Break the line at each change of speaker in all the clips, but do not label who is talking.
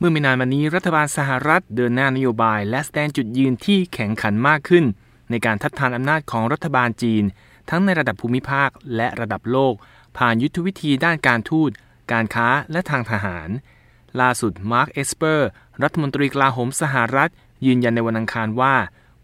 เมื่อไม่นานมานี้รัฐบาลสหรัฐเดินหน้านโยบาย และแสดงจุดยืนที่แข็งขันมากขึ้น ในการทัดทานอำนาจของรัฐบาลจีน ทั้งในระดับภูมิภาคและระดับโลก ผ่านยุทธวิธีด้านการทูต การค้าและทางทหาร ล่าสุดมาร์คเอสเปอร์ รัฐมนตรีกลาโหมสหรัฐ ยืนยันในวันอังคารว่า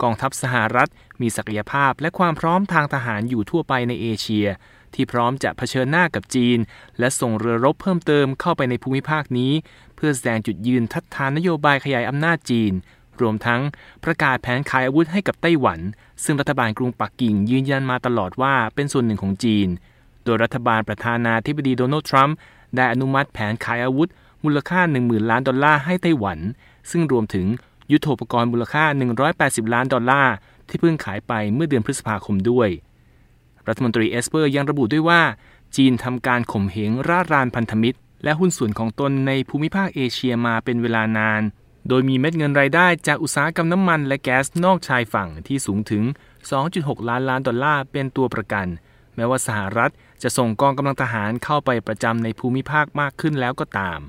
กองทัพสหรัฐมีศักยภาพและความพร้อมทางทหารอยู่ทั่วไปในเอเชีย ที่พร้อมจะเผชิญหน้ากับจีน และส่งเรือรบเพิ่มเติมเข้าไปในภูมิภาคนี้ เพื่อแสดงจุดยืนทัดทานนโยบายขยายอำนาจจีน รวมทั้งประกาศแผนขายอาวุธให้กับไต้หวัน ซึ่งรัฐบาลกรุงปักกิ่งยืนยันมาตลอดว่าเป็นส่วนหนึ่งของจีน โดยรัฐบาลประธานาธิบดีโดนัลด์ทรัมป์ได้อนุมัติแผนขายอาวุธ มูลค่า 10,000 ล้านดอลลาร์ให้ไต้หวัน ซึ่งรวมถึงยุทโธปกรณ์มูลค่า 180 ล้านดอลลาร์ที่เพิ่งขายไปเมื่อเดือนพฤษภาคมด้วย รัฐมนตรีเอสเปอร์ยังระบุด้วยว่า จีนทำการข่มเหงร่ารานพันธมิตร และหุ้นส่วนของตนในภูมิภาคเอเชียมาเป็นเวลานาน โดยมีเม็ดเงินรายได้จากอุตสาหกรรมน้ำมันและแก๊สนอกชายฝั่งที่สูงถึง 2.6 ล้านล้านดอลลาร์เป็นตัวประกัน แม้ว่าสหรัฐจะส่งกองกำลังทหารเข้าไปประจำในภูมิภาคมากขึ้นแล้วก็ตาม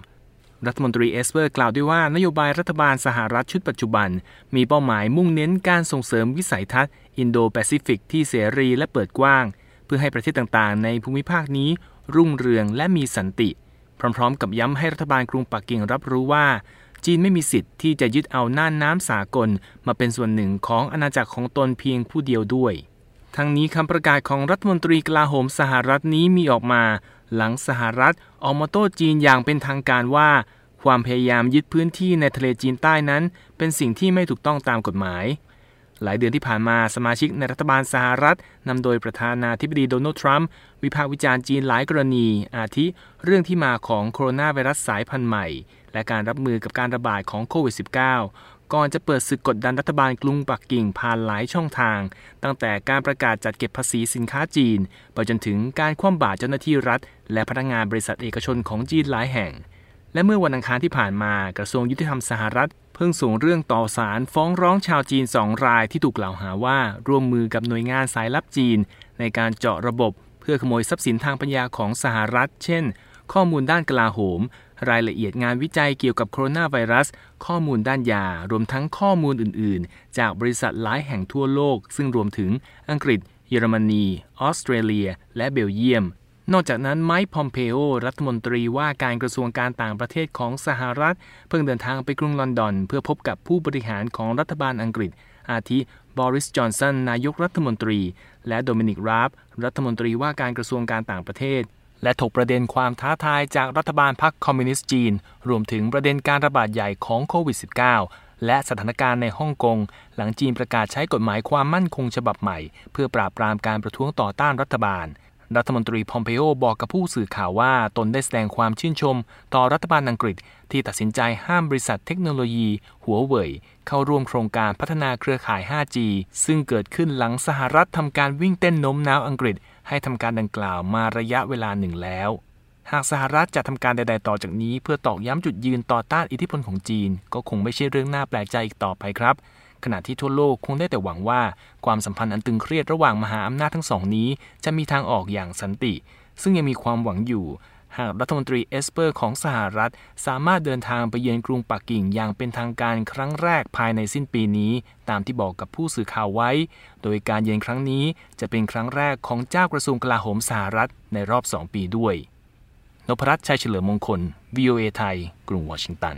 รัฐมนตรีเอสเปอร์กล่าวด้วยว่านโยบายรัฐบาลสหรัฐชุดปัจจุบัน มีเป้าหมายมุ่งเน้นการส่งเสริมวิสัยทัศน์อินโดแปซิฟิกที่เสรีและเปิดกว้าง เพื่อให้ประเทศต่างๆ ในภูมิภาคนี้ รุ่งเรืองและมีสันติ พร้อมๆ กับย้ำให้รัฐบาลกรุงปักกิ่งรับรู้ว่า จีนไม่มีสิทธิ์ที่จะยึดเอาน่านน้ำสากล มาเป็นส่วนหนึ่งของอาณาจักรของตนเพียงผู้เดียวด้วยทั้งนี้คำประกาศของรัฐมนตรีกลาโหมสหรัฐนี้มีออกมา หลังสหรัฐออกมาโต้จีนอย่างเป็นทางการว่า ความพยายามยึดพื้นที่ในทะเลจีนใต้นั้น เป็นสิ่งที่ไม่ถูกต้องตามกฎหมาย หลายเดือนที่ผ่านมาสมาชิกในรัฐบาลสหรัฐนำโดยประธานาธิบดีโดนัลด์ทรัมป์วิพากษ์วิจารณ์จีนหลายกรณี อาทิเรื่องที่มาของโคโรนาไวรัสสายพันธุ์ใหม่ และการรับมือกับการระบาดของโควิด -19 ก่อนจะเปิดศึกกดดันรัฐบาลกรุงปักกิ่งผ่านหลายช่องทาง ตั้งแต่การประกาศจัดเก็บภาษีสินค้าจีน ไปจนถึงการคว่ำบาตรเจ้าหน้าที่รัฐ และพนักงานบริษัทเอกชนของจีนหลายแห่ง และเมื่อวันอังคารที่ผ่านมากระทรวงยุติธรรมสหรัฐ เพิ่งส่งเรื่องต่อศาลฟ้องร้องชาวจีนสองรายที่ถูกกล่าวหาว่าร่วมมือกับหน่วยงานสายลับจีน ในการเจาะระบบ เพื่อขโมยทรัพย์สินทางปัญญาของสหรัฐ เช่น ข้อมูลด้านกลาโหม รายละเอียดงานวิจัยเกี่ยวกับโคโรนาไวรัส ข้อมูลด้านยา รวมทั้งข้อมูลอื่น ๆ จากบริษัทหลายแห่งทั่วโลก ซึ่งรวมถึงอังกฤษ เยอรมนี ออสเตรเลีย และเบลเยียม นอกจากนั้นไมค์พอมเพโอรัฐมนตรีว่าการกระทรวงการต่างประเทศของสหรัฐ เพิ่งเดินทางไปกรุงลอนดอน เพื่อพบกับผู้บริหารของรัฐบาลอังกฤษ อาทิบอริส จอนสัน นายกรัฐมนตรี และโดมินิก ราฟรัฐมนตรีว่าการกระทรวงการต่างประเทศ และถกประเด็นความท้าทายจากรัฐบาลพรรคคอมมิวนิสต์จีน รวมถึงประเด็นการระบาดใหญ่ของโควิด -19 และสถานการณ์ในฮ่องกง หลังจีนประกาศใช้กฎหมายความมั่นคงฉบับใหม่ เพื่อปราบปรามการประท้วงต่อต้านรัฐบาล รัฐมนตรีพอมเพโอบอกกับผู้สื่อข่าวว่า ตนได้แสดงความชื่นชม ต่อรัฐบาลอังกฤษ ที่ตัดสินใจห้ามบริษัทเทคโนโลยีหัวเว่ยเข้าร่วมโครงการพัฒนาเครือข่าย 5G ซึ่งเกิดขึ้นหลังสหรัฐทำการวิ่งเต้นโน้มน้าวอังกฤษ ให้ทำการดังกล่าวมาระยะเวลาหนึ่งแล้ว หากสหรัฐจะทำการใด ๆ ต่อจากนี้ เพื่อตอกย้ำจุดยืนต่อต้านอิทธิพลของจีน ก็คงไม่ใช่เรื่องน่าแปลกใจอีกต่อไปครับ ขณะที่ทั่วโลกคงได้แต่หวังว่า ความสัมพันธ์อันตึงเครียดระหว่างมหาอำนาจทั้งสองนี้ จะมีทางออกอย่างสันติ ซึ่งยังมีความหวังอยู่ หากรัฐมนตรีเอสเปอร์ของสหรัฐ สามารถเดินทางไปเยือนกรุงปักกิ่งอย่างเป็นทางการครั้งแรกภายในสิ้นปีนี้ ตามที่บอกกับผู้สื่อข่าวไว้ โดยการเยือนครั้งนี้จะเป็นครั้งแรกของเจ้ากระทรวงกลาโหมสหรัฐในรอบ 2 ปีด้วยนพรัตน์ชัยเฉลิมมงคล VOA ไทย กรุงวอชิงตัน